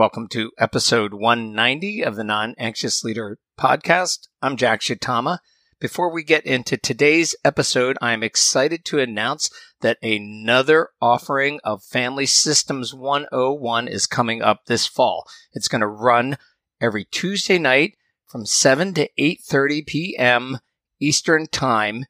Welcome to episode 190 of the Non Anxious Leader podcast. I'm Jack Shitama. Before we get into today's episode, I'm excited to announce that another offering of Family Systems 101 is coming up this fall. It's going to run every Tuesday night from 7 to 8:30 p.m. Eastern Time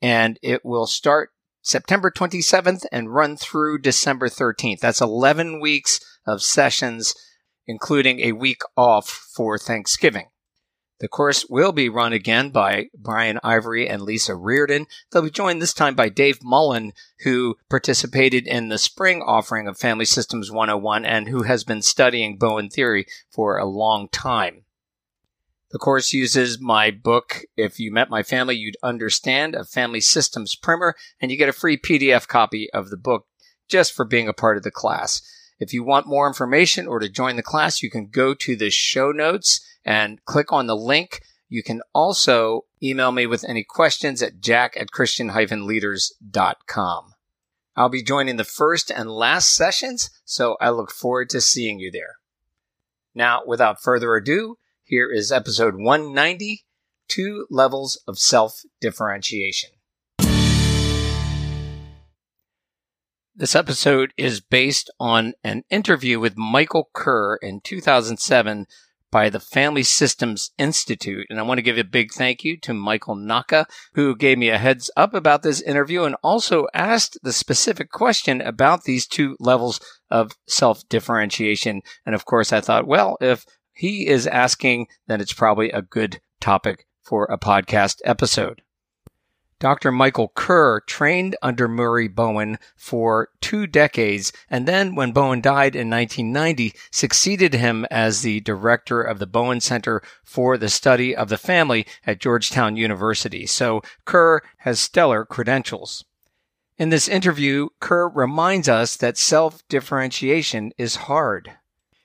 and it will start September 27th and run through December 13th. That's 11 weeks of sessions including a week off for Thanksgiving. The course will be run again by Brian Ivory and Lisa Reardon. They'll be joined this time by Dave Mullen, who participated in the spring offering of Family Systems 101 and who has been studying Bowen theory for a long time. The course uses my book, If You Met My Family, You'd Understand, a Family Systems primer, and you get a free PDF copy of the book just for being a part of the class. If you want more information or to join the class, you can go to the show notes and click on the link. You can also email me with any questions at jack at christian-leaders.com. I'll be joining the first and last sessions, so I look forward to seeing you there. Now, without further ado, here is episode 190 Two Levels of Self Differentiation. This episode is based on an interview with Michael Kerr in 2007 by the Family Systems Institute. And I want to give a big thank you to Michael Naka, who gave me a heads up about this interview and also asked the specific question about these two levels of self differentiation. And of course, I thought, well, if he is asking, then it's probably a good topic for a podcast episode. Dr. Michael Kerr trained under Murray Bowen for two decades, and then when Bowen died in 1990, succeeded him as the director of the Bowen Center for the Study of the Family at Georgetown University. So Kerr has stellar credentials. In this interview, Kerr reminds us that self-differentiation is hard.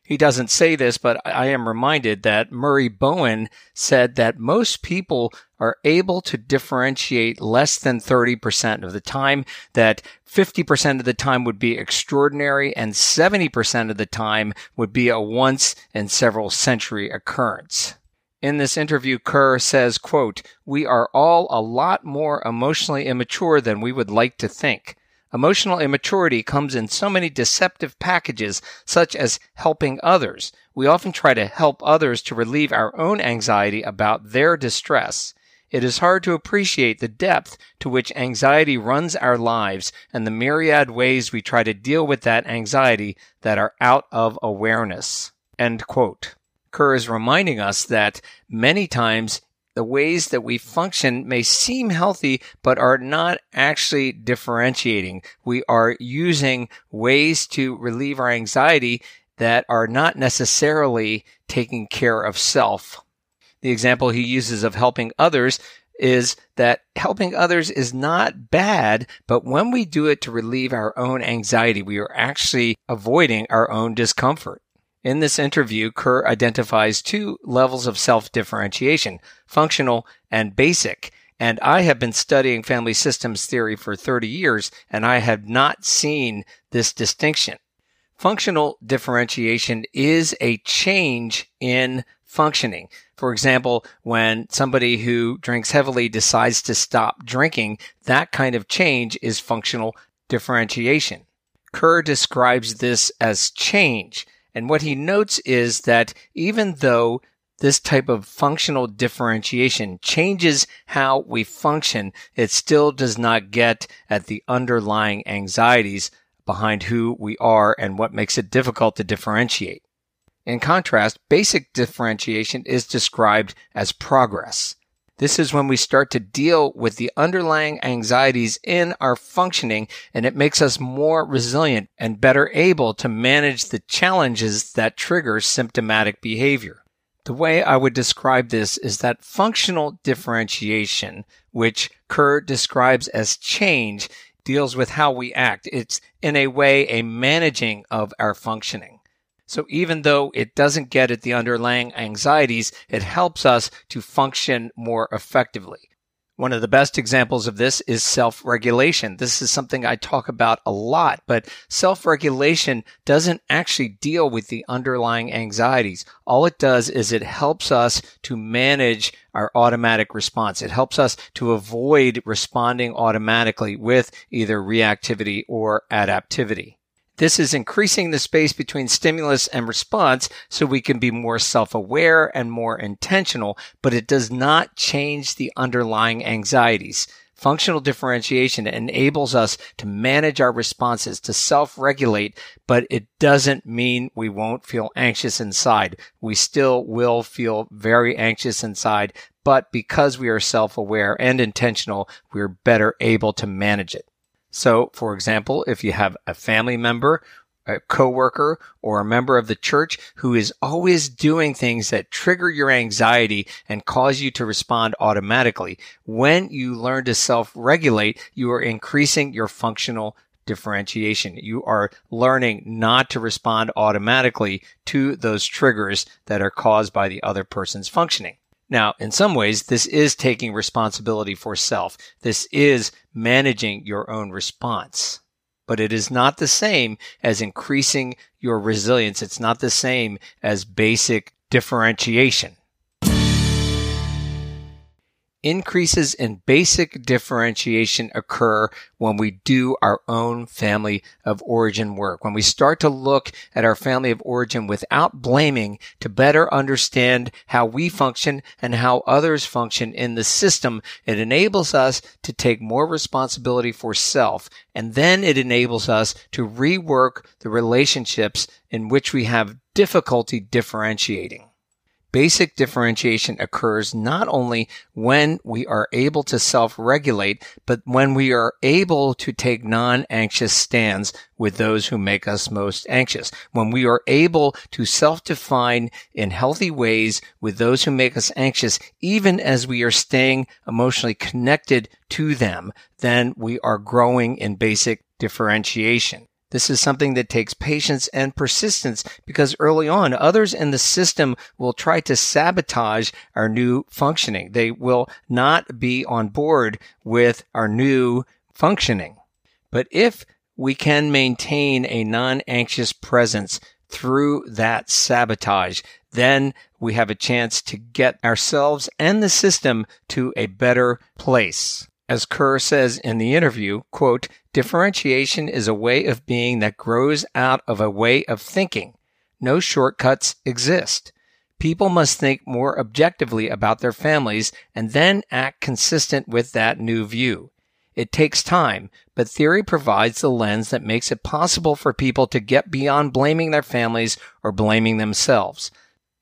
He doesn't say this, but I am reminded that Murray Bowen said that most people are able to differentiate less than 30% of the time, that 50% of the time would be extraordinary and 70% of the time would be a once in several century occurrence. In this interview, Kerr says, quote, we are all a lot more emotionally immature than we would like to think. Emotional immaturity comes in so many deceptive packages, such as helping others. We often try to help others to relieve our own anxiety about their distress. It is hard to appreciate the depth to which anxiety runs our lives and the myriad ways we try to deal with that anxiety that are out of awareness. End quote. Kerr is reminding us that many times the ways that we function may seem healthy, but are not actually differentiating. We are using ways to relieve our anxiety that are not necessarily taking care of self. The example he uses of helping others is that helping others is not bad, but when we do it to relieve our own anxiety, we are actually avoiding our own discomfort. In this interview, Kerr identifies two levels of self-differentiation, functional and basic. And I have been studying family systems theory for 30 years, and I have not seen this distinction. Functional differentiation is a change in functioning. For example, when somebody who drinks heavily decides to stop drinking, that kind of change is functional differentiation. Kerr describes this as change. And what he notes is that even though this type of functional differentiation changes how we function, it still does not get at the underlying anxieties behind who we are and what makes it difficult to differentiate. In contrast, basic differentiation is described as progress. This is when we start to deal with the underlying anxieties in our functioning and it makes us more resilient and better able to manage the challenges that trigger symptomatic behavior. The way I would describe this is that functional differentiation, which Kerr describes as change, deals with how we act. It's in a way a managing of our functioning. So even though it doesn't get at the underlying anxieties, it helps us to function more effectively. One of the best examples of this is self regulation. This is something I talk about a lot, but self regulation doesn't actually deal with the underlying anxieties. All it does is it helps us to manage our automatic response. It helps us to avoid responding automatically with either reactivity or adaptivity. This is increasing the space between stimulus and response so we can be more self-aware and more intentional, but it does not change the underlying anxieties. Functional differentiation enables us to manage our responses, to self-regulate, but it doesn't mean we won't feel anxious inside. We still will feel very anxious inside, but because we are self-aware and intentional, we're better able to manage it. So, for example, if you have a family member, a coworker, or a member of the church who is always doing things that trigger your anxiety and cause you to respond automatically, when you learn to self-regulate, you are increasing your functional differentiation. You are learning not to respond automatically to those triggers that are caused by the other person's functioning. Now, in some ways, this is taking responsibility for self. This is managing your own response. But it is not the same as increasing your resilience. It's not the same as basic differentiation. Increases in basic differentiation occur when we do our own family of origin work. When we start to look at our family of origin without blaming to better understand how we function and how others function in the system, it enables us to take more responsibility for self. And then it enables us to rework the relationships in which we have difficulty differentiating. Basic differentiation occurs not only when we are able to self-regulate, but when we are able to take non-anxious stands with those who make us most anxious. When we are able to self-define in healthy ways with those who make us anxious, even as we are staying emotionally connected to them, then we are growing in basic differentiation. This is something that takes patience and persistence because early on, others in the system will try to sabotage our new functioning. They will not be on board with our new functioning. But if we can maintain a non-anxious presence through that sabotage, then we have a chance to get ourselves and the system to a better place. As Kerr says in the interview, quote, differentiation is a way of being that grows out of a way of thinking. No shortcuts exist. People must think more objectively about their families and then act consistent with that new view. It takes time, but theory provides the lens that makes it possible for people to get beyond blaming their families or blaming themselves.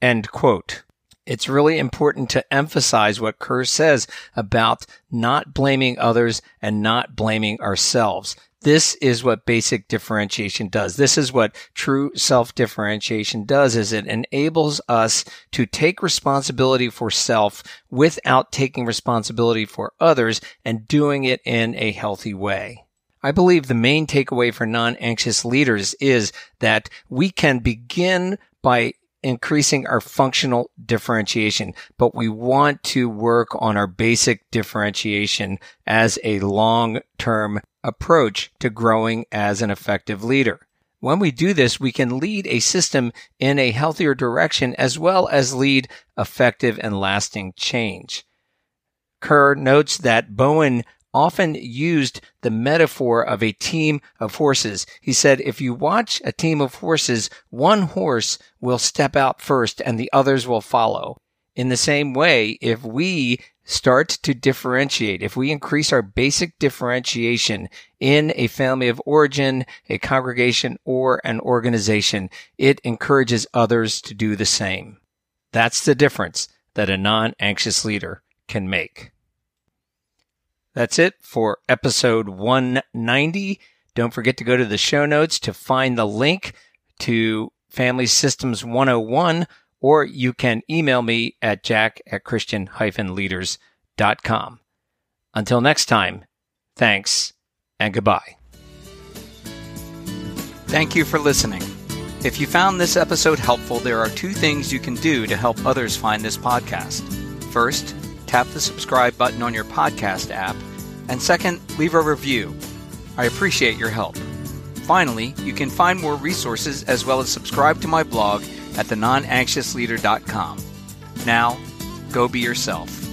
End quote it's really important to emphasize what Kerr says about not blaming others and not blaming ourselves. This is what basic differentiation does. This is what true self differentiation does is it enables us to take responsibility for self without taking responsibility for others and doing it in a healthy way. I believe the main takeaway for non-anxious leaders is that we can begin by increasing our functional differentiation, but we want to work on our basic differentiation as a long-term approach to growing as an effective leader. When we do this, we can lead a system in a healthier direction as well as lead effective and lasting change. Kerr notes that Bowen often used the metaphor of a team of horses. He said, if you watch a team of horses, one horse will step out first and the others will follow. In the same way, if we start to differentiate, if we increase our basic differentiation in a family of origin, a congregation, or an organization, it encourages others to do the same. That's the difference that a non-anxious leader can make. That's it for episode 190. Don't forget to go to the show notes to find the link to Family Systems 101, or you can email me at jack at christian-leaders.com. Until next time, thanks and goodbye. Thank you for listening. If you found this episode helpful, there are two things you can do to help others find this podcast. First, tap the subscribe button on your podcast app, and second, leave a review. I appreciate your help. Finally, you can find more resources as well as subscribe to my blog at thenonanxiousleader.com. Now, go be yourself.